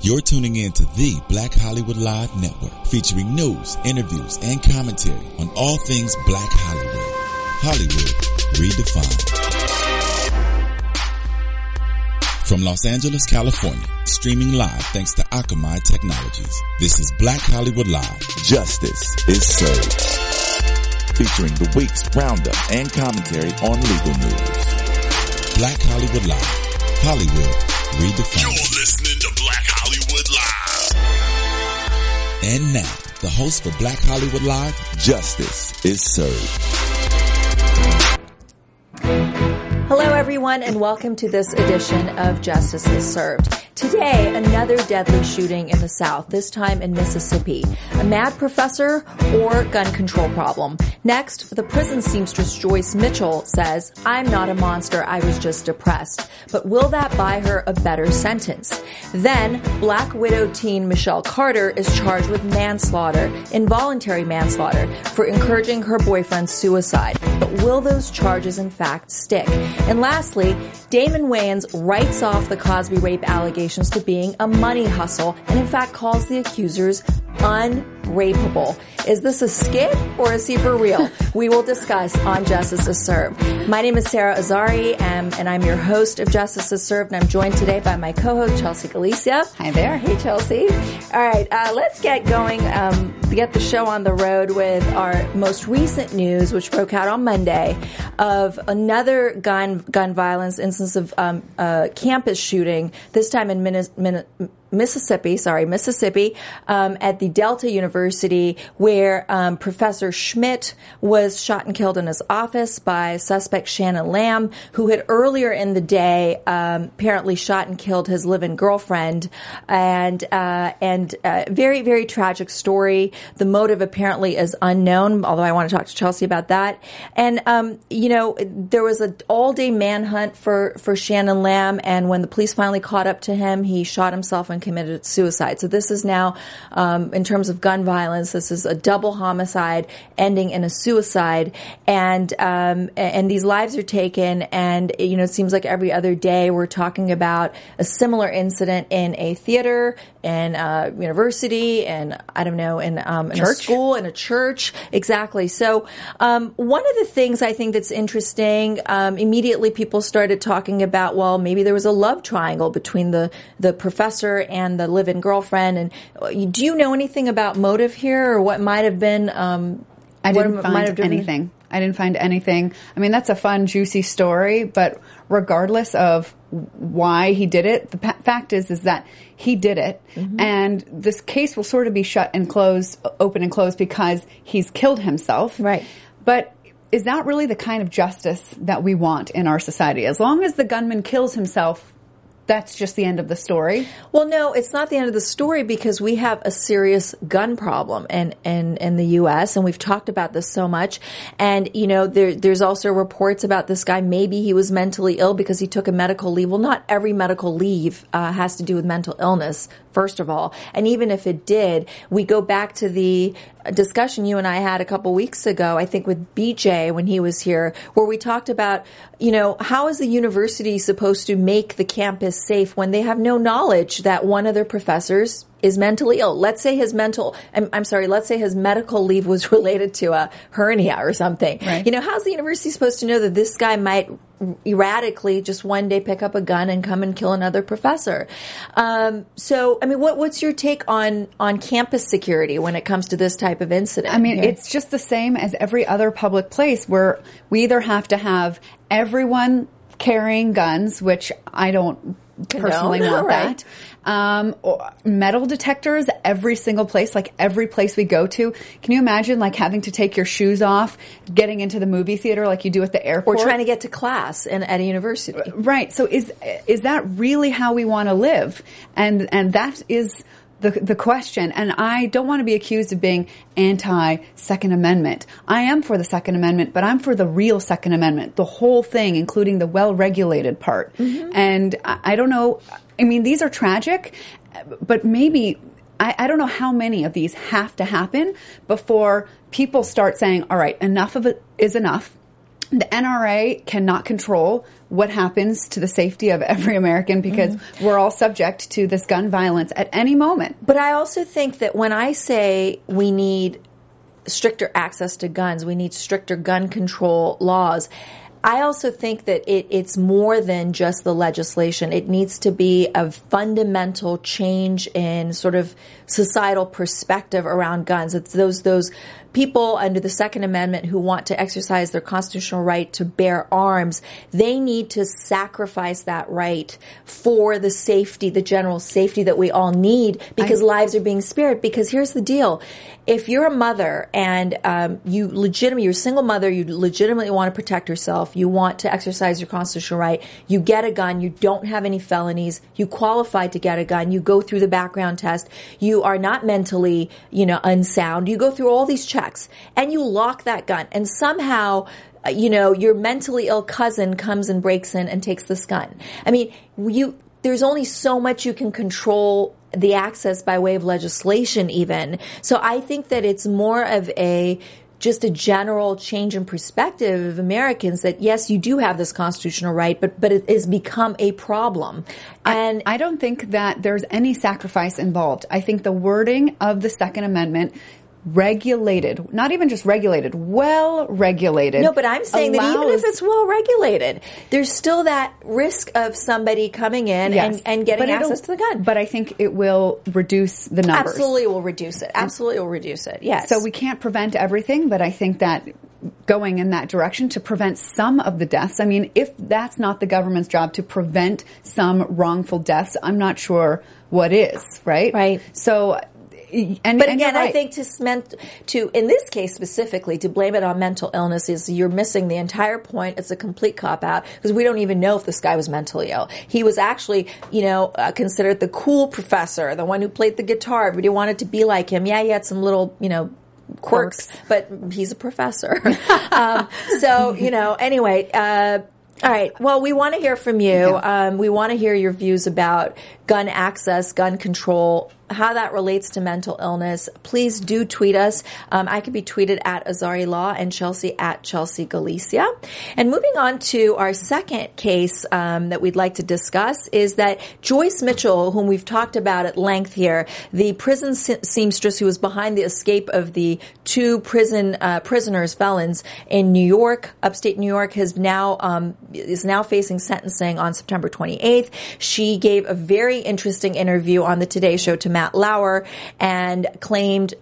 You're tuning in to the Black Hollywood Live Network, featuring news, interviews, and commentary on all things Black Hollywood. Hollywood redefined. From Los Angeles, California, streaming live thanks to Akamai Technologies. This is Black Hollywood Live. Justice is served. Featuring the week's roundup and commentary on legal news. Black Hollywood Live. Hollywood redefined. You're listening to And now, the host for Black Hollywood Live, Justice is Served. Hello, everyone, and welcome to this edition of Justice is Served. Today, another deadly shooting in the South, this time in Mississippi. A mad professor or gun control problem. Next, the prison seamstress Joyce Mitchell says, I'm not a monster, I was just depressed. But will that buy her a better sentence? Then, Black Widow teen Michelle Carter is charged with manslaughter, involuntary manslaughter, for encouraging her boyfriend's suicide. But will those charges in fact stick? And lastly, Damon Wayans writes off the Cosby rape to being a money hustle and in fact calls the accusers unrapeable. Is this a skit or is he for real? we will discuss on Justice is Served. My name is Sarah Azari and, and I'm your host of Justice is Served and I'm joined today by my co-host Chelsea Galicia. Hi there. Hey Chelsea. All right, uh, let's get going, um, get the show on the road with our most recent news, which broke out on Monday, of another gun gun violence instance of um, uh, campus shooting. This time in Minnesota. Min- Mississippi, sorry, Mississippi, um, at the Delta University, where um, Professor Schmidt was shot and killed in his office by suspect Shannon Lamb, who had earlier in the day um, apparently shot and killed his live-in girlfriend, and uh, and uh, very very tragic story. The motive apparently is unknown, although I want to talk to Chelsea about that. And um, you know, there was an all-day manhunt for for Shannon Lamb, and when the police finally caught up to him, he shot himself committed suicide. So this is now, um, in terms of gun violence, this is a double homicide ending in a suicide, and um, and these lives are taken. And you know, it seems like every other day we're talking about a similar incident in a theater, in a university, and I don't know, in, um, in a school, in a church, exactly. So um, one of the things I think that's interesting, um, immediately people started talking about, well, maybe there was a love triangle between the the professor and the live-in girlfriend. And uh, do you know anything about motive here, or what might have been? Um, I didn't find anything. I didn't find anything. I mean, that's a fun, juicy story, but regardless of why he did it, the pa- fact is, is that he did it, Mm-hmm. and this case will sort of be shut and closed, open and closed because he's killed himself. Right. But is that really the kind of justice that we want in our society? As long as the gunman kills himself, that's just the end of the story. Well, no, it's not the end of the story because we have a serious gun problem in, in, in the U.S. and we've talked about this so much. And, you know, there, there's also reports about this guy. Maybe he was mentally ill because he took a medical leave. Well, not every medical leave uh, has to do with mental illness, first of all. And even if it did, we go back to the discussion you and I had a couple weeks ago, I think with BJ when he was here, where we talked about, you know, how is the university supposed to make the campus safe when they have no knowledge that one of their professors is mentally ill. Let's say his mental, I'm, I'm sorry, let's say his medical leave was related to a hernia or something. Right. You know, how's the university supposed to know that this guy might erratically just one day pick up a gun and come and kill another professor? Um, so, I mean, what, what's your take on, on campus security when it comes to this type of incident? I mean, it's just the same as every other public place where we either have to have everyone carrying guns, which I don't personally Condone, want right. that. Um, metal detectors every single place, like every place we go to. Can you imagine like having to take your shoes off, getting into the movie theater like you do at the airport, or trying to get to class in, at a university. Right. So is is that really how we want to live? And and that is the the question. And I don't want to be accused of being anti Second Amendment. I am for the Second Amendment, but I'm for the real Second Amendment, the whole thing, including the well regulated part. Mm-hmm. And I, I don't know. I mean, these are tragic, but maybe. I, I don't know how many of these have to happen before people start saying, all right, enough of it is enough the NRA cannot control what happens to the safety of every American because Mm-hmm. we're all subject to this gun violence at any moment. But I also think that when I say we need stricter access to guns, we need stricter gun control laws. I also think that it, it's more than just the legislation. It needs to be a fundamental change in sort of societal perspective around guns. It's those those people under the Second Amendment who want to exercise their constitutional right to bear arms. They need to sacrifice that right for the safety, the general safety that we all need, because lives are being spared. Because here's the deal: if you're a mother and um, you legitimately, you're a single mother, you legitimately want to protect yourself, you want to exercise your constitutional right, you get a gun, you don't have any felonies, you qualify to get a gun, you go through the background test, you are not mentally, you know, unsound, you go through all these checks, and you lock that gun, and somehow uh, you know, your mentally ill cousin comes and breaks in and takes this gun. I mean, you, there's only so much you can control the access by way of legislation even. So I think that it's more of a, just a general change in perspective of Americans that yes, you do have this constitutional right, but, but it has become a problem. And I don't think that there's any sacrifice involved. I think the wording of the Second Amendment regulated, not even just regulated, well regulated. No, but I'm saying that even if it's well regulated, there's still that risk of somebody coming in Yes. and, and getting access to the gun. But I think it will reduce the numbers. Absolutely will reduce it. Absolutely will reduce it. Yes. So we can't prevent everything, but I think that going in that direction to prevent some of the deaths. I mean, if that's not the government's job to prevent some wrongful deaths, I'm not sure what is, right? Right. So, and, But again, I think to meant to in this case specifically to blame it on mental illness is you're missing the entire point. It's a complete cop out because we don't even know if this guy was mentally ill. He was actually, you know, uh, considered the cool professor, the one who played the guitar. Everybody wanted to be like him. Yeah, he had some little, you know. Quirks, but he's a professor. um, so, you know, anyway, uh, all right. Well, we want to hear from you. Um, we want to hear your views about gun access, gun control, how that relates to mental illness. Please do tweet us. Um, I can be tweeted at Azari Law and Chelsea at Chelsea Galicia. And moving on to our second case um, that we'd like to discuss is that Joyce Mitchell, whom we've talked about at length here, the prison se- seamstress who was behind the escape of the two prison uh, prisoners, felons in New York, upstate New York, has now um, is now facing sentencing on September 28th. She gave a very interesting interview on the Today Show to Matt Lauer and claimed,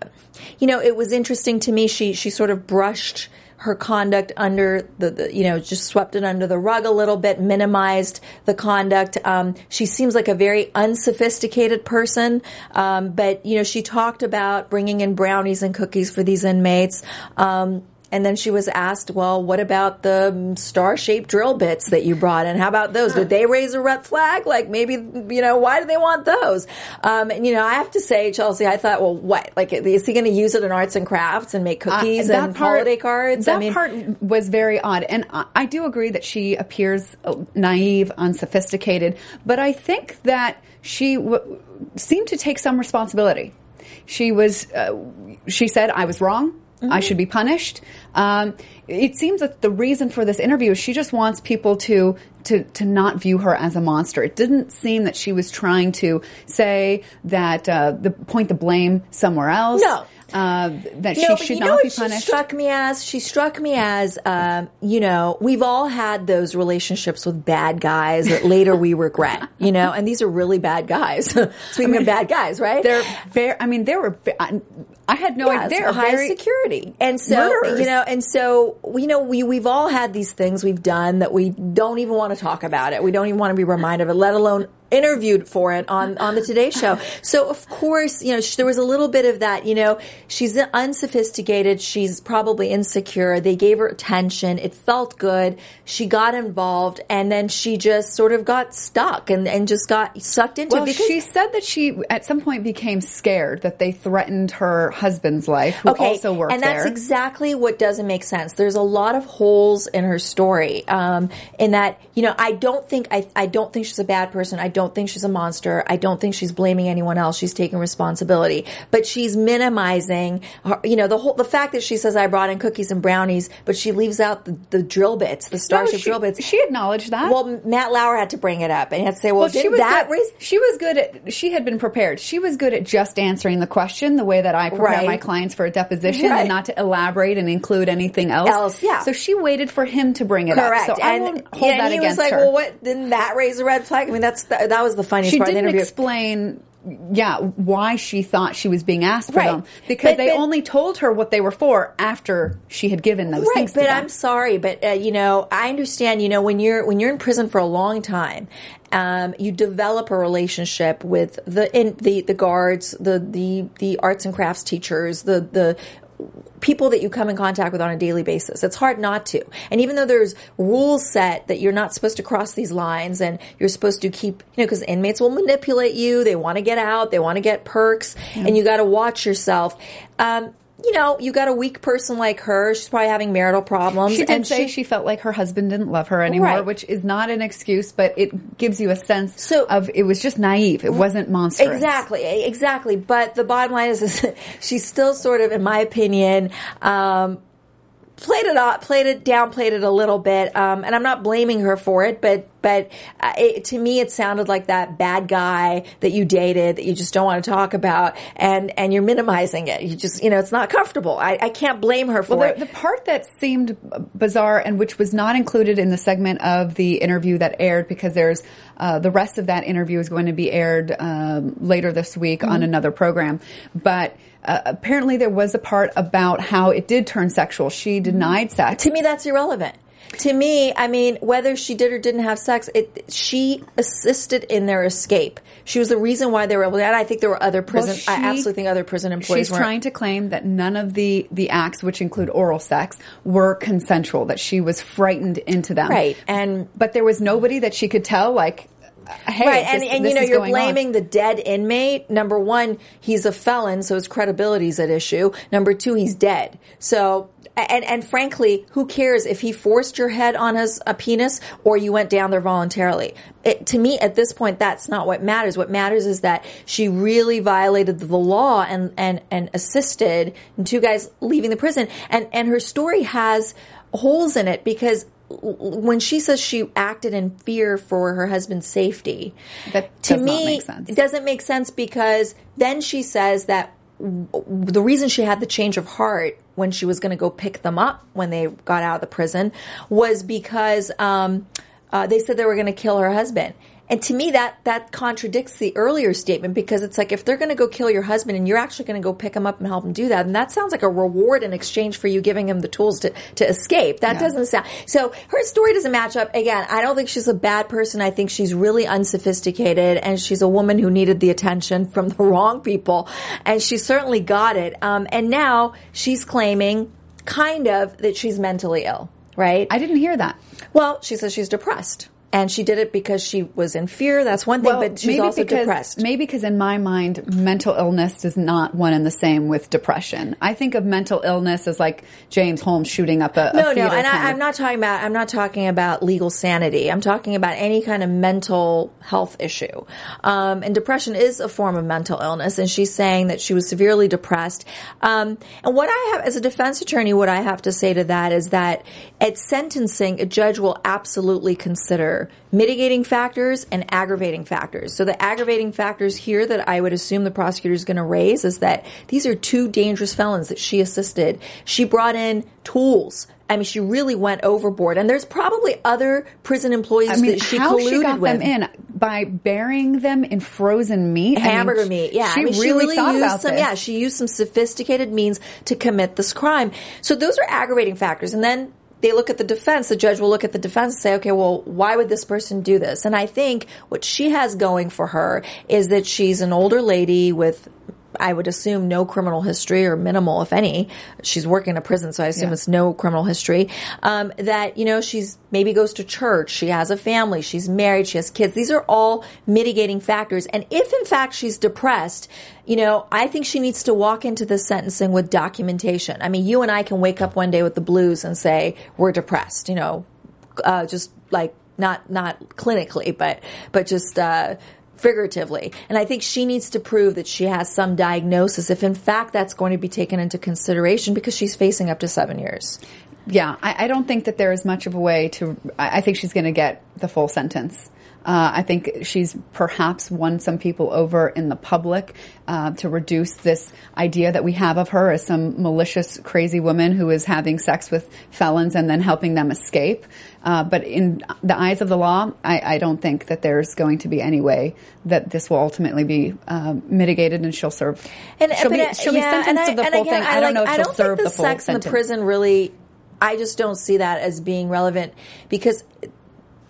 you know, it was interesting to me. She she sort of brushed her conduct under the, the you know just swept it under the rug a little bit minimized the conduct. Um, she seems like a very unsophisticated person. Um, but you know she talked about bringing in brownies and cookies for these inmates. Um, and then she was asked, well, what about the star shaped drill bits that you brought in? How about those? Did they raise a red flag? Like maybe, you know, why do they want those? Um, and you know, I have to say, Chelsea, I thought, well, what? Like, is he going to use it in arts and crafts and make Uh, cookies that and part- holiday cards? That I mean, part was very odd, and I, I do agree that she appears uh, naive, unsophisticated. But I think that she w- seemed to take some responsibility. She was. Uh, she said, "I was wrong." I should be punished. Um, it seems that the reason for this interview is she just wants people to to to not view her as a monster. It didn't seem that she was trying to say that uh, the point the blame somewhere else. No. Uh, that No, she should you know not what be she struck me as? She struck me as, um, you know, we've all had those relationships with bad guys that later we regret, you know, and these are really bad guys. Speaking of bad guys, right? They're very. I mean, they were. I, I had no Yes, idea. They're high very security, and so murderers. you know, and so you know, we we've all had these things we've done that we don't even want to talk about it. We don't even want to be reminded of it, let alone interviewed for it on on the Today Show. So of course, you know, sh- there was a little bit of that. You know, she's unsophisticated. She's probably insecure. They gave her attention. It felt good. She got involved, and then she just sort of got stuck and and just got sucked into Well, it. Because she said that she at some point became scared that they threatened her husband's life, who also worked there. and that's there. exactly what doesn't make sense. There's a lot of holes in her story. Um, in that, you know, I don't think I, I don't think she's a bad person. I don't think she's a monster. I don't think she's blaming anyone else. She's taking responsibility, but she's minimizing, her, you know, the whole the fact that she says I brought in cookies and brownies, but she leaves out the, the drill bits, the No, Starship she, drill bits. she acknowledged that. well, Matt Lauer had to bring it up and he had to say, well, Well, she was that good. raise? She was good at. She had been prepared. She was good at just answering the question the way that I prepare Right. my clients for a deposition, Right. and not to elaborate and include anything else. Else, yeah. So she waited for him to bring it Correct. up. So I and won't hold and that he against was like, her. well, what didn't that raise a red flag? I mean, that's the, that was the funniest she part of the didn't interview. explain. Yeah, why she thought she was being asked for Right. them because But- they but- only told her what they were for after she had given those right things to but i'm sorry but uh, you know i understand you know when you're when you're in prison for a long time um, you develop a relationship with the in, the the guards the the the arts and crafts teachers the the people that you come in contact with on a daily basis. It's hard not to. And even though there's rules set that you're not supposed to cross these lines and you're supposed to keep, you know, because inmates will manipulate you. They want to get out. They want to get perks and you got to watch yourself. Um, you know, you got a weak person like her. She's probably having marital problems. She did and say she, felt like her husband didn't love her anymore, Right. which is not an excuse, but it gives you a sense So- of it was just naive. It wasn't monstrous. Exactly, exactly. But the bottom line is, is she's still sort of, in my opinion, um, played it off, played it down, played it a little bit. Um, and I'm not blaming her for it, but but uh, it, to me, it sounded like that bad guy that you dated that you just don't want to talk about, and and you're minimizing it. You just, you know, it's not comfortable. I, I can't blame her for Well, it. the, the part that seemed bizarre and which was not included in the segment of the interview that aired because there's uh, the rest of that interview is going to be aired um, later this week on another program, but. Uh, apparently, there was a part about how it did turn sexual. She denied sex. to me that's irrelevant to me i mean whether she did or didn't have sex it she assisted in their escape she was the reason why they were able to and i think there were other prison Well, i absolutely think other prison employees She's weren't trying to claim that none of the the acts, which include oral sex, were consensual. That she was frightened into them. Right, and- but there was nobody that she could tell. Like, hey, right and, this- and you know you're going on. blaming the dead inmate. Number one he's a felon so his credibility's at issue. Number two he's dead. So and and frankly who cares if he forced your head on his a penis or you went down there voluntarily? It, to me at this point that's not what matters. What matters is that she really violated the law and and and assisted in two guys leaving the prison. And and her story has holes in it because when she says she acted in fear for her husband's safety, That to me it doesn't make sense because then she says that w- the reason she had the change of heart when she was going to go pick them up when they got out of the prison was because um, uh, they said they were going to kill her husband. And to me, that that contradicts the earlier statement because it's like if they're going to go kill your husband and you're actually going to go pick him up and help him do that, and that sounds like a reward in exchange for you giving him the tools to to escape. That Yeah. doesn't sound so. Her story doesn't match up. Again, I don't think she's a bad person. I think she's really unsophisticated, and she's a woman who needed the attention from the wrong people, and she certainly got it. Um, and now she's claiming, kind of, that she's mentally ill. Right? I didn't hear that. Well, she says she's depressed. And she did it because she was in fear. That's one thing, but she's also because, depressed. Maybe because in my mind, mental illness is not one and the same with depression. I think of mental illness as like James Holmes shooting up a, a no, no, theater and I, I'm not talking about. I'm not talking about legal sanity. I'm talking about any kind of mental health issue. Um, and depression is a form of mental illness. And she's saying that she was severely depressed. Um, and what I have, as a defense attorney, what I have to say to that is that at sentencing, a judge will absolutely consider mitigating factors and aggravating factors. So the aggravating factors here that I would assume the prosecutor is going to raise is that these are two dangerous felons that she assisted. She brought in tools. I mean, she really went overboard. And there's probably other prison employees I mean, that she how colluded she got with. them in by burying them in frozen meat, I mean, hamburger meat. Yeah, she I mean, really, thought used about some. this. Yeah, she used some sophisticated means to commit this crime. So those are aggravating factors, and then they look at the defense. The judge will look at the defense and say, "Okay, well, why would this person do this?" And I think what she has going for her is that she's an older lady with. I would assume no criminal history or minimal, if any. She's working in a prison, so I assume Yeah. it's no criminal history. Um, that you know, she's maybe goes to church. She has a family. She's married. She has kids. These are all mitigating factors. And if in fact she's depressed, you know, I think she needs to walk into the sentencing with documentation. I mean, you and I can wake up one day with the blues and say we're depressed. You know, uh, just like not not clinically, but but just. Uh, figuratively. And I think she needs to prove that she has some diagnosis if in fact that's going to be taken into consideration because she's facing up to seven years. Yeah, I, I don't think that there is much of a way to. I, I think she's going to get the full sentence. Uh, I think she's perhaps won some people over in the public uh, to reduce this idea that we have of her as some malicious, crazy woman who is having sex with felons and then helping them escape. Uh, but in the eyes of the law, I, I, don't think that there's going to be any way that this will ultimately be uh, mitigated, and she'll serve. And she'll, be, uh, she'll yeah, be sentenced to the full again, thing. I, don't know if I she'll serve think the the full sex in sentence. the prison really. I just don't see that as being relevant because,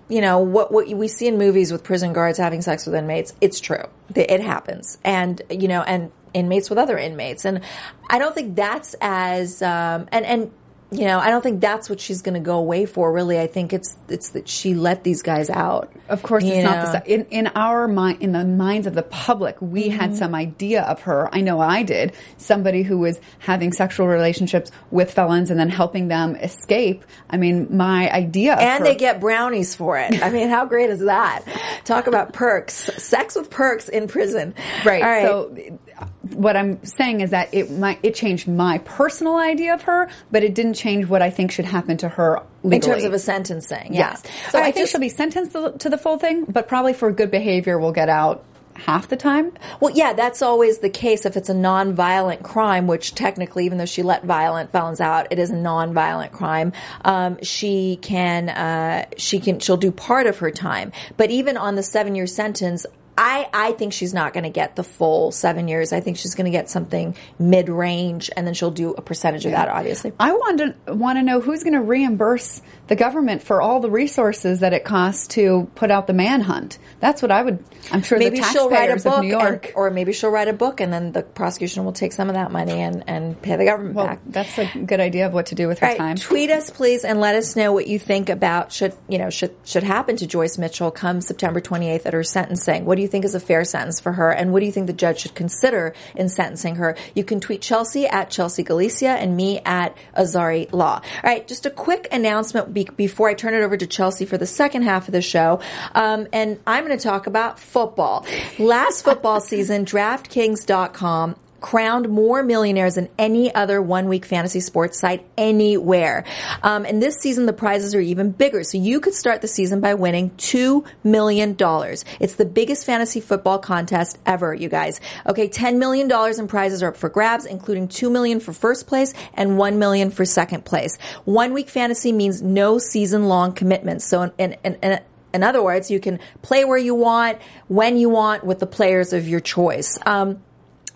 you know, what what we see in movies with prison guards having sex with inmates, it's true. It happens, and you know, and inmates with other inmates, and I don't think that's as um, and and. You know, I don't think that's what she's going to go away for. Really, I think it's it's that she let these guys out. Of course, it's not the in in our mind, in the minds of the public. We Mm-hmm. had some idea of her. I know I did. Somebody who was having sexual relationships with felons and then helping them escape. I mean, my idea of and her, they get brownies for it. I mean, how great is that? Talk about perks. Sex with perks in prison. right. Right. So, what I'm saying is that it might it changed my personal idea of her, but it didn't change what I think should happen to her legally. in terms of a sentencing, Yes. yes. So I right, think she'll be sentenced to to the full thing, but probably for good behavior we'll get out half the time. Well, yeah, that's always the case if it's a non-violent crime, which technically, even though she let violent felons out, it is a non-violent crime. Um, she can, uh, she can, she'll do part of her time. But even on the seven-year sentence, I, I think she's not going to get the full seven years. I think she's going to get something mid-range, and then she'll do a percentage of that, obviously. I want to want to know who's going to reimburse the government for all the resources that it costs to put out the manhunt. That's what I would. I'm sure maybe the she'll write a book, and, or maybe she'll write a book, and then the prosecution will take some of that money and, and pay the government well, back. that's a good idea of what to do with her right, time. tweet us please and let us know what you think about should you know should should happen to Joyce Mitchell come September 28th at her sentencing. What do you think is a fair sentence for her, and what do you think the judge should consider in sentencing her? You can tweet Chelsea at Chelsea Galicia and me at Azari Law. All right, just a quick announcement be- before I turn it over to Chelsea for the second half of the show, um, and I'm going to talk about football. Last football season, DraftKings.com crowned more millionaires than any other one week fantasy sports site anywhere. Um, and this season, the prizes are even bigger. So you could start the season by winning $2 million. It's the biggest fantasy football contest ever, you guys. Okay, $10 million in prizes are up for grabs, including 2 million for first place and 1 million for second place. One week fantasy means no season long commitments. So, in other words, you can play where you want, when you want, with the players of your choice. Um,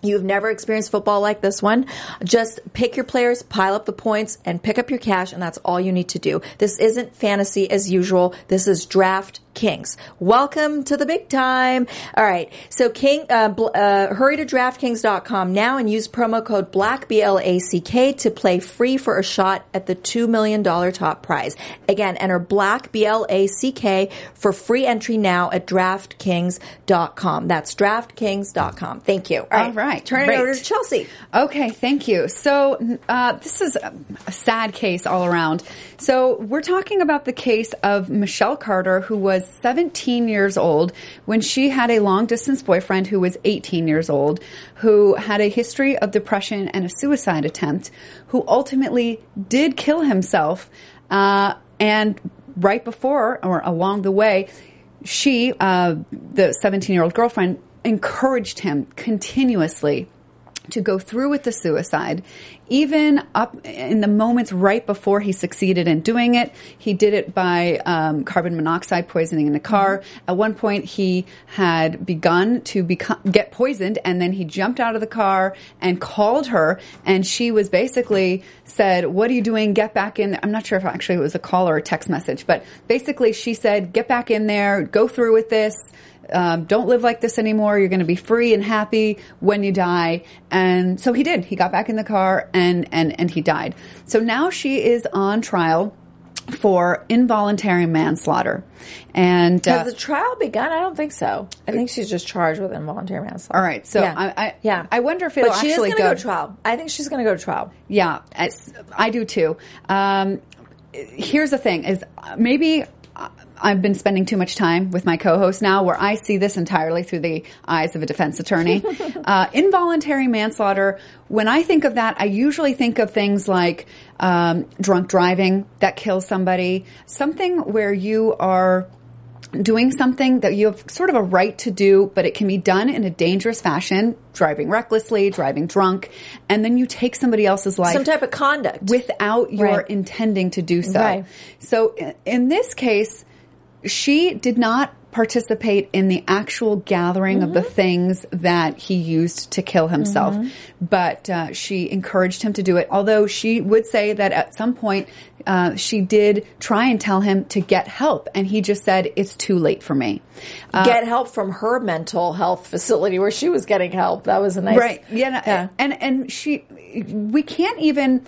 You've never experienced football like this one. Just pick your players, pile up the points, and pick up your cash, and that's all you need to do. This isn't fantasy as usual. This is Draft Kings. Welcome to the big time. All right. So King, uh, bl- uh, hurry to DraftKings.com now and use promo code BLACK, B-L-A-C-K to play free for a shot at the $2 million top prize. Again, enter BLACK, B-L-A-C-K for free entry now at DraftKings.com. That's DraftKings.com. Thank you. All right. All right. Turn it over to Chelsea. Okay, thank you. So uh, this is a sad case all around. So we're talking about the case of Michelle Carter, who was 17 years old when she had a long distance boyfriend who was 18 years old, who had a history of depression and a suicide attempt, who ultimately did kill himself, uh, and right before or along the way, she, uh, the 17 year old girlfriend, encouraged him continuously to go through with the suicide, even up in the moments right before he succeeded in doing it. He did it by um, carbon monoxide poisoning in the car. At one point, he had begun to become, get poisoned, and then he jumped out of the car and called her, and she was basically said, "What are you doing? Get back in." There. I'm not sure if actually it was a call or a text message, but basically she said, "Get back in there. Go through with this." Um, don't live like this anymore. You're going to be free and happy when you die. And so he did. He got back in the car and, and, and he died. So now she is on trial for involuntary manslaughter. And, uh, Has the trial begun? I don't think so. I think she's just charged with involuntary manslaughter. all right. So yeah. I, I, yeah. I wonder if it'll but she is actually going to go, go to trial. I think she's going to go to trial. Yeah, it's- I do too. Um, here's the thing: is maybe I've been spending too much time with my co-host now where I see this entirely through the eyes of a defense attorney. uh, involuntary manslaughter, when I think of that, I usually think of things like um, drunk driving that kills somebody, something where you are doing something that you have sort of a right to do, but it can be done in a dangerous fashion, driving recklessly, driving drunk, and then you take somebody else's life. Some type of conduct. Without your Right. intending to do so. Right. So in this case, she did not participate in the actual gathering of the things that he used to kill himself, but uh, she encouraged him to do it. Although she would say that at some point uh, she did try and tell him to get help, and he just said, "It's too late for me." Uh, Get help from her mental health facility where she was getting help. That was a nice. right yeah, Yeah. and and she we can't even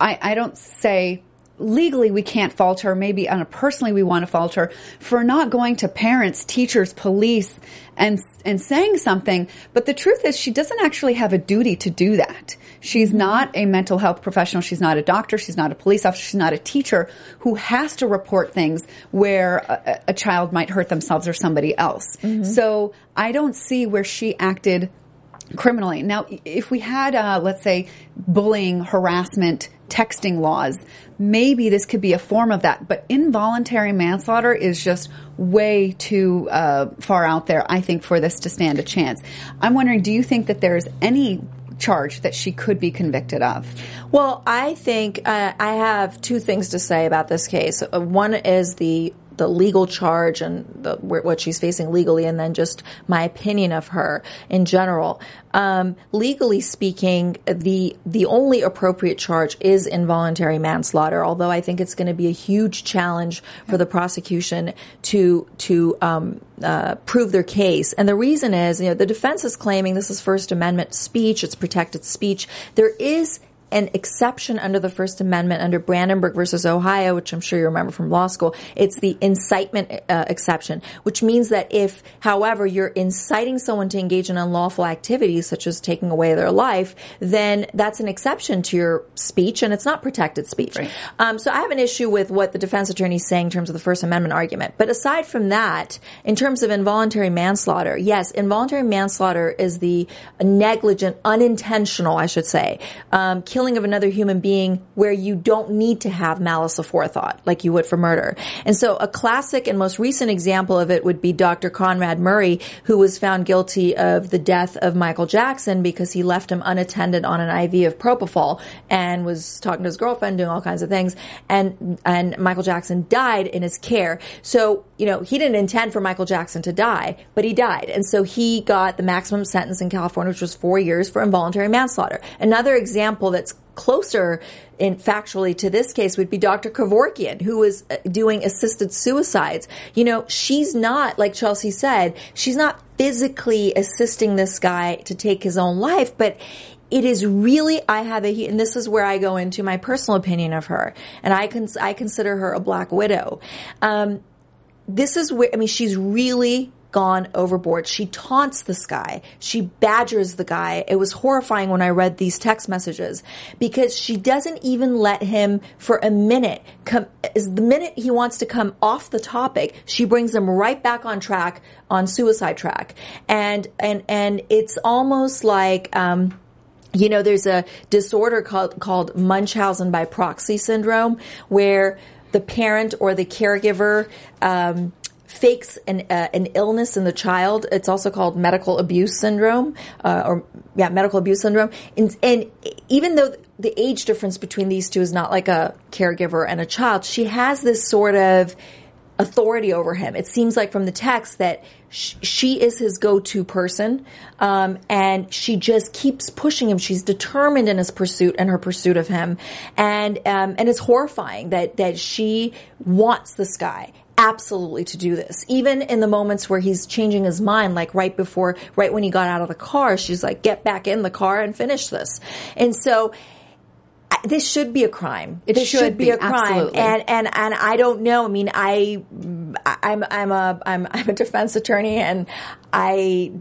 i i don't say legally we can't fault her. Maybe on a personally we want to fault her for not going to parents teachers police and and saying something. But the truth is she doesn't actually have a duty to do that. She's not a mental health professional. She's not a doctor. She's not a police officer. She's not a teacher who has to report things where a, a child might hurt themselves or somebody else. So i don't see where she acted criminally. Now, if we had, uh, let's say, bullying, harassment, texting laws, maybe this could be a form of that. But involuntary manslaughter is just way too uh, far out there, I think, for this to stand a chance. I'm wondering, do you think that there's any charge that she could be convicted of? Well, I think uh, I have two things to say about this case. Uh, one is the the legal charge and the, what she's facing legally, and then just my opinion of her in general. Um, legally speaking, the the only appropriate charge is involuntary manslaughter. Although I think it's going to be a huge challenge for the prosecution to to um, uh, prove their case. And the reason is, you know, the defense is claiming this is First Amendment speech; it's protected speech. There is an exception under the First Amendment under Brandenburg versus Ohio, which I'm sure you remember from law school. It's the incitement uh, exception, which means that if, however, you're inciting someone to engage in unlawful activities, such as taking away their life, then that's an exception to your speech, and it's not protected speech. Um, so I have an issue with what the defense attorney is saying in terms of the First Amendment argument. But aside from that, in terms of involuntary manslaughter, yes, involuntary manslaughter is the negligent, unintentional, I should say, um, killing of another human being where you don't need to have malice aforethought like you would for murder. And so a classic and most recent example of it would be Dr. Conrad Murray, who was found guilty of the death of Michael Jackson because he left him unattended on an IV of propofol and was talking to his girlfriend, doing all kinds of things. And, and Michael Jackson died in his care. So, you know, he didn't intend for Michael Jackson to die, but he died. And so he got the maximum sentence in California, which was four years for involuntary manslaughter. Another example that's closer in factually to this case would be Dr. Kevorkian, who was uh, doing assisted suicides. You know, she's not, like Chelsea said, she's not physically assisting this guy to take his own life, but it is really, I have a, and this is where I go into my personal opinion of her, and I cons- I consider her a black widow. Um, this is where, I mean, she's really gone overboard. She taunts this guy. She badgers the guy. It was horrifying when I read these text messages because she doesn't even let him for a minute come, is the minute he wants to come off the topic, she brings him right back on track, on suicide track. And, and, and it's almost like, um, you know, there's a disorder called, called Munchausen by proxy syndrome where the parent or the caregiver, um, fakes an, uh, an illness in the child. It's also called medical abuse syndrome, uh, or yeah, medical abuse syndrome. And, and even though the age difference between these two is not like a caregiver and a child, she has this sort of authority over him. It seems like from the text that sh- she is his go-to person, um, and she just keeps pushing him. She's determined in his pursuit and her pursuit of him, and um, and it's horrifying that that she wants this guy absolutely to do this. Even in the moments where he's changing his mind, like right before, right when he got out of the car, she's like, "Get back in the car and finish this." And so this should be a crime. It this should be, be, a crime, absolutely. and and and I don't know. I mean, I I'm I'm a I'm I'm a defense attorney, and I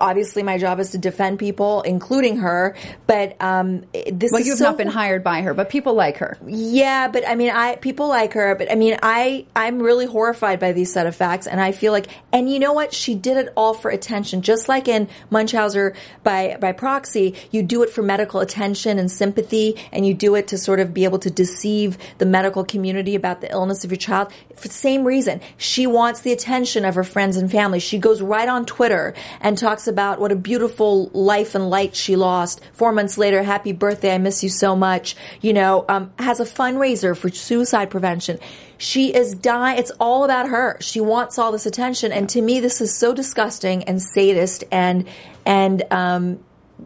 obviously my job is to defend people, including her. But um, this Well, is you have so not been hired by her, but people like her. yeah, but I mean, I people like her, but I mean, I I'm really horrified by these set of facts, and I feel like, and you know what? She did it all for attention, just like in Munchausen by by proxy. You do it for medical attention and sympathy, and you do it to sort of be able to deceive the medical community about the illness of your child. For the same reason, she wants the attention of her friends and family. She goes right on Twitter and talks about what a beautiful life and light she lost. Four months later, happy birthday, I miss you so much. You know, um, has a fundraiser for suicide prevention. She is dying. It's all about her. She wants all this attention, and to me, this is so disgusting and sadist and and um,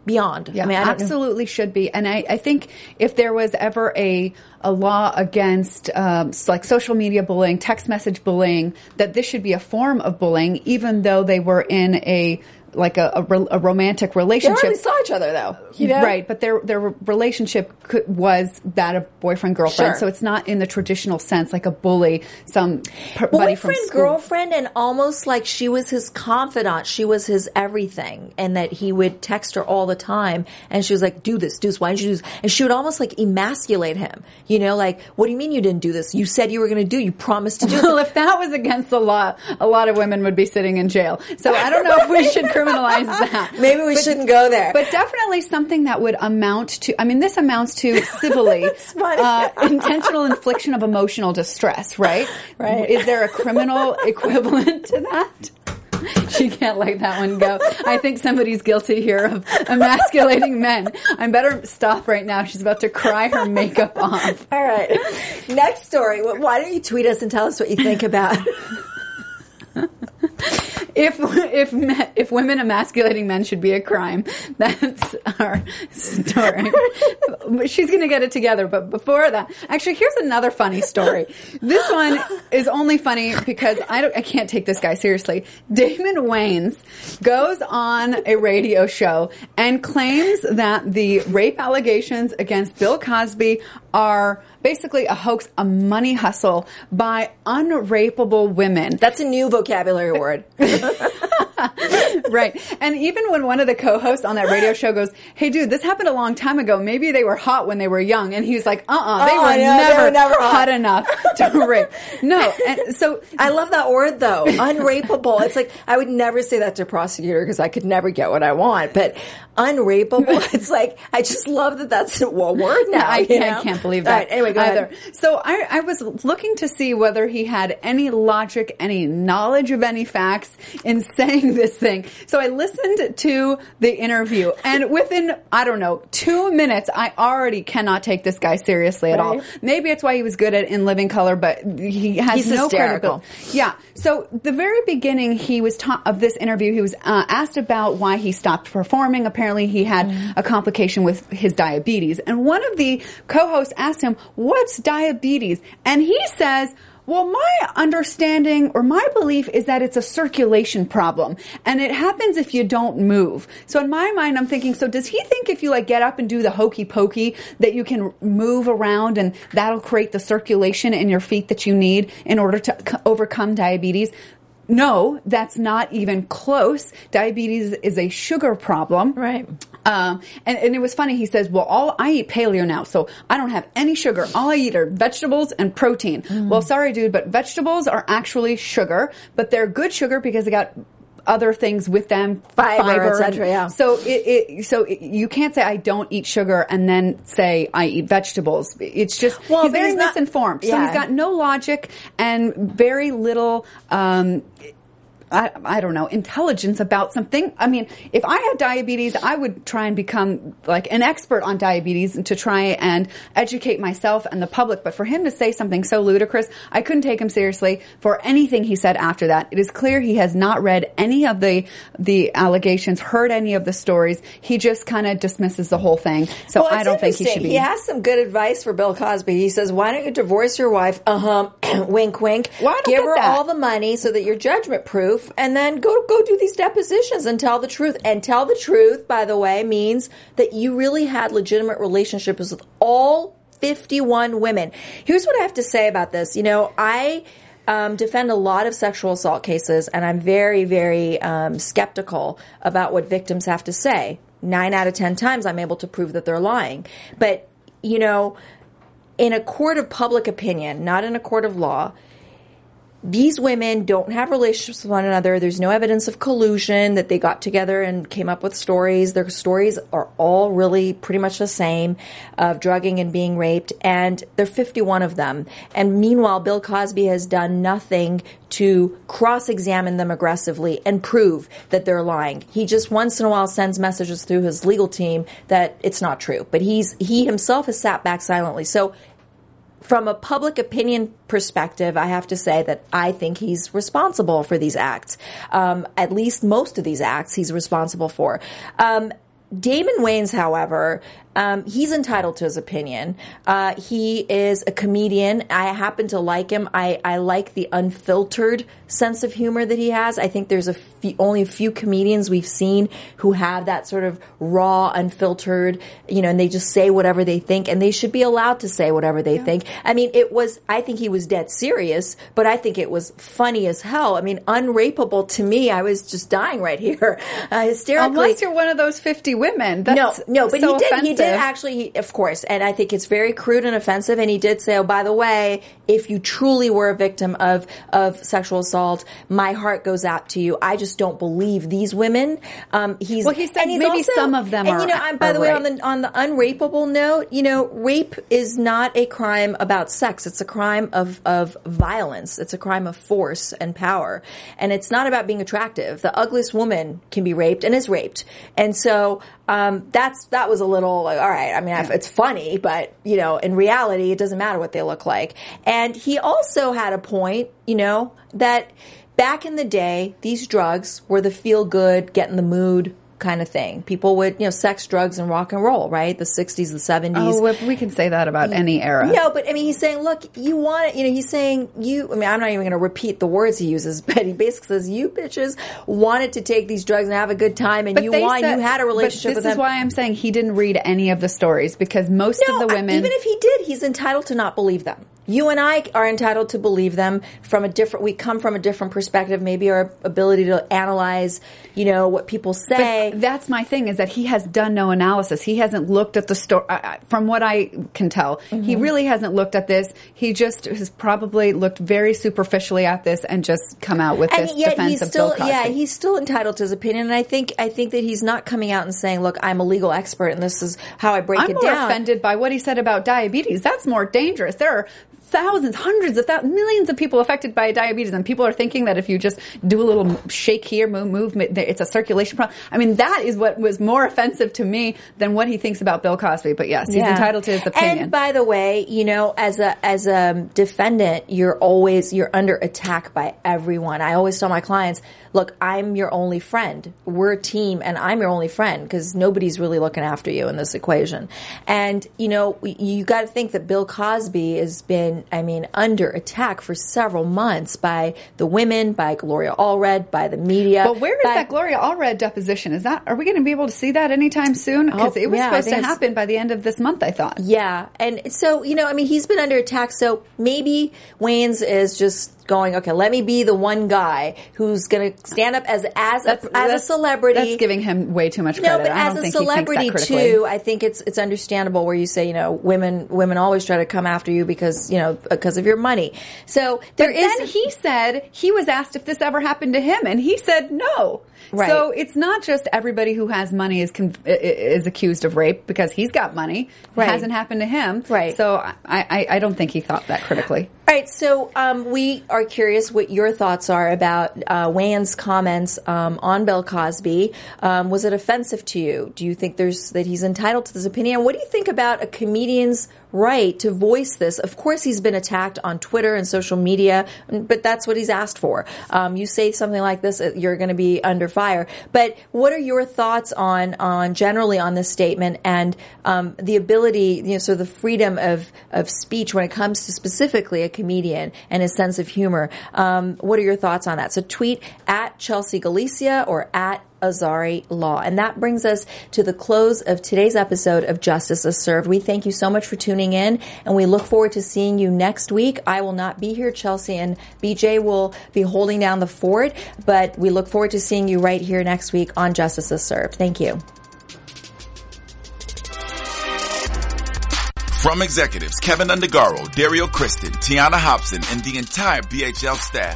beyond. Yeah, I mean, I absolutely should be. And I, I think if there was ever a a law against um, like social media bullying, text message bullying, that this should be a form of bullying, even though they were in a like a, a, a romantic relationship. They hardly saw each other though. You know? Right, but their their relationship could, was that of boyfriend girlfriend, Sure. so it's not in the traditional sense like a bully, some p- buddy from boyfriend girlfriend, and almost like she was his confidant she was his everything and that he would text her all the time and she was like do this do this why don't you do this and she would almost like emasculate him you know like what do you mean you didn't do this you said you were going to do you promised to do Well, if that was against the law, a lot of women would be sitting in jail. So I don't know if we should criminalize that. maybe we shouldn't go there But definitely something that would amount to, I mean, this amounts to civilly, uh, intentional infliction of emotional distress, right? Right. Is there a criminal equivalent to that? She can't let that one go. I think somebody's guilty here of emasculating men. I'm better stop right now. She's about to cry her makeup off. all right next story why don't you tweet us and tell us what you think about If if if women emasculating men should be a crime, that's our story. She's going to get it together, but before that, actually, here's another funny story. This one is only funny because I don't, I can't take this guy seriously. Damon Wayans goes on a radio show and claims that the rape allegations against Bill Cosby are basically a hoax, a money hustle by unrapeable women. that's a new vocabulary word right. And even when one of the co-hosts on that radio show goes, "Hey, dude, this happened a long time ago. Maybe they were hot when they were young," and he's like, "Uh-uh, they, Uh-uh, were, yeah, they never were never hot." hot enough to rape." No, and so I love that word though, unrapeable. It's like I would never say that to a prosecutor because I could never get what I want. But unrapeable, it's like I just love that that's a word now. I can't, know? I can't believe that right, anyway, go either. ahead. So I, I was looking to see whether he had any logic, any knowledge of any facts in saying this thing. So I listened to the interview, and within I don't know two minutes, I already cannot take this guy seriously at all. Maybe it's why he was good at In Living Color, but he has He's no hysterical. credibility. Yeah. So the very beginning, he was ta- of this interview. He was uh, asked about why he stopped performing. Apparently, he had Mm. a complication with his diabetes, and one of the co-hosts asked him, "What's diabetes?" And he says. Well, my understanding or my belief is that it's a circulation problem and it happens if you don't move. So in my mind, I'm thinking, so does he think if you like get up and do the hokey pokey that you can move around and that'll create the circulation in your feet that you need in order to c- overcome diabetes? No, that's not even close. Diabetes is a sugar problem. Right. Um, and, and it was funny. He says, well, all I eat paleo now, so I don't have any sugar. All I eat are vegetables and protein. Mm. Well, sorry, dude, but vegetables are actually sugar, but they're good sugar because they got other things with them, Fiber, et and- cetera, yeah. So it, it so it, you can't say I don't eat sugar and then say I eat vegetables. It's just Well, he's very he's not- misinformed. So he's got no logic and very little. Um, I, I don't know, intelligence about something. I mean, if I had diabetes, I would try and become like an expert on diabetes and to try and educate myself and the public. But for him to say something so ludicrous, I couldn't take him seriously for anything he said after that. It is clear he has not read any of the, the allegations, heard any of the stories. He just kind of dismisses the whole thing. So Well, I don't think he should be. He has some good advice for Bill Cosby. He says, "Why don't you divorce your wife? Uh huh. wink, wink. Well, don't Give her that. all the money so that you're judgment proof, and then go go do these depositions and tell the truth. And tell the truth, by the way, means that you really had legitimate relationships with all 51 women. Here's what I have to say about this. You know, I um, defend a lot of sexual assault cases, and I'm very, very um, skeptical about what victims have to say. Nine out of ten times, I'm able to prove that they're lying. But you know, in a court of public opinion, not in a court of law, these women don't have relationships with one another. There's no evidence of collusion that they got together and came up with stories. Their stories are all really pretty much the same of drugging and being raped. And there are 51 of them. And meanwhile, Bill Cosby has done nothing to cross examine them aggressively and prove that they're lying. He just once in a while sends messages through his legal team that it's not true. But he's, he himself has sat back silently. So from a public opinion perspective, I have to say that I think he's responsible for these acts. Um, at least most of these acts he's responsible for. Um, Damon Wayans, however, um, he's entitled to his opinion. Uh, he is a comedian. I happen to like him. I, I like the unfiltered sense of humor that he has. I think there's a few, only a few comedians we've seen who have that sort of raw, unfiltered, you know, and they just say whatever they think, and they should be allowed to say whatever they yeah. think. I mean, it was. I think he was dead serious, but I think it was funny as hell. I mean, unrapeable to me. I was just dying right here, uh, hysterically. Unless you're one of those fifty women. That's no, no, but so he did. Offensive. He did did actually, he, of course, and I think it's very crude and offensive. And he did say, "Oh, by the way, if you truly were a victim of of sexual assault, my heart goes out to you. I just don't believe these women." Um, he's well, he said he's maybe also, some of them and, are. You know, I'm, by the way, right. on the on the unrapeable note, you know, rape is not a crime about sex. It's a crime of of violence. It's a crime of force and power, and it's not about being attractive. The ugliest woman can be raped and is raped, and so um, that's that was a little like, all right. I mean, yeah. it's funny, but you know, in reality, it doesn't matter what they look like. And he also had a point, you know, that back in the day, these drugs were the feel good, get in the mood kind of thing. People would, you know, sex, drugs, and rock and roll, right? The 60s, the 70s. Oh, we can say that about any era. No, but I mean, he's saying, look, you want, it you know, he's saying, you, I mean, I'm not even going to repeat the words he uses, but he basically says, you bitches wanted to take these drugs and have a good time, and but you want, said, you had a relationship with them. This is why I'm saying he didn't read any of the stories because most no, of the women. even if he did, he's entitled to not believe them you and I are entitled to believe them from a different, we come from a different perspective, maybe our ability to analyze, you know, what people say. But that's my thing is that he has done no analysis. He hasn't looked at the story, uh, from what I can tell. Mm-hmm. He really hasn't looked at this. He just has probably looked very superficially at this and just come out with and this yet defense he's of still, Bill Cosby. Yeah, he's still entitled to his opinion. And I think, I think that he's not coming out and saying, look, I'm a legal expert and this is how I break I'm it more down. offended by what he said about diabetes. That's more dangerous. There are thousands, hundreds of thousands, millions of people affected by diabetes, and people are thinking that if you just do a little shake here, move, move, it's a circulation problem. I mean, that is what was more offensive to me than what he thinks about Bill Cosby. But yes, he's Yeah. entitled to his opinion. And by the way, you know, as a as a defendant, you're always you're under attack by everyone. I always tell my clients, look, I'm your only friend. We're a team, and I'm your only friend because nobody's really looking after you in this equation. And you know, you got to think that Bill Cosby has been, I mean, under attack for several months by the women, by Gloria Allred, by the media. but where is by- that Gloria Allred deposition? Is that are we going to be able to see that anytime soon? Because Oh, it was yeah, supposed to happen by the end of this month. I thought. Yeah, and so you know, I mean, he's been under attack. So maybe Wayans is just going, okay, let me be the one guy who's going to stand up as as a, as a celebrity. That's giving him way too much no, but I as a celebrity he thinks that critically. too, I think it's it's understandable where you say, you know, women women always try to come after you because you know because of your money. So there But is then he said he was asked if this ever happened to him, and he said no. Right. So it's not just everybody who has money is con- i- i- is accused of rape because he's got money. Right. It hasn't happened to him. Right. So I, I, I don't think he thought that critically. All right, so um, we are curious what your thoughts are about uh, Wayans' comments um, on Bill Cosby. Um, was it offensive to you? Do you think there's that he's entitled to this opinion? What do you think about a comedian's right to voice this? Of course, he's been attacked on Twitter and social media, but that's what he's asked for. Um, you say something like this, uh, you're going to be under fire. But what are your thoughts on on generally on this statement and um, the ability, you know, so the freedom of of speech when it comes to specifically a comedian and his sense of humor? Um, what are your thoughts on that? So tweet at Chelsea Galicia or at Azari Law. And that brings us to the close of today's episode of Justice is Served. We thank you so much for tuning in and we look forward to seeing you next week. I will not be here. Chelsea and BJ will be holding down the fort, but we look forward to seeing you right here next week on Justice is Served. Thank you. From executives Kevin Undergaro, Dario Kristen, Tiana Hobson, and the entire BHL staff,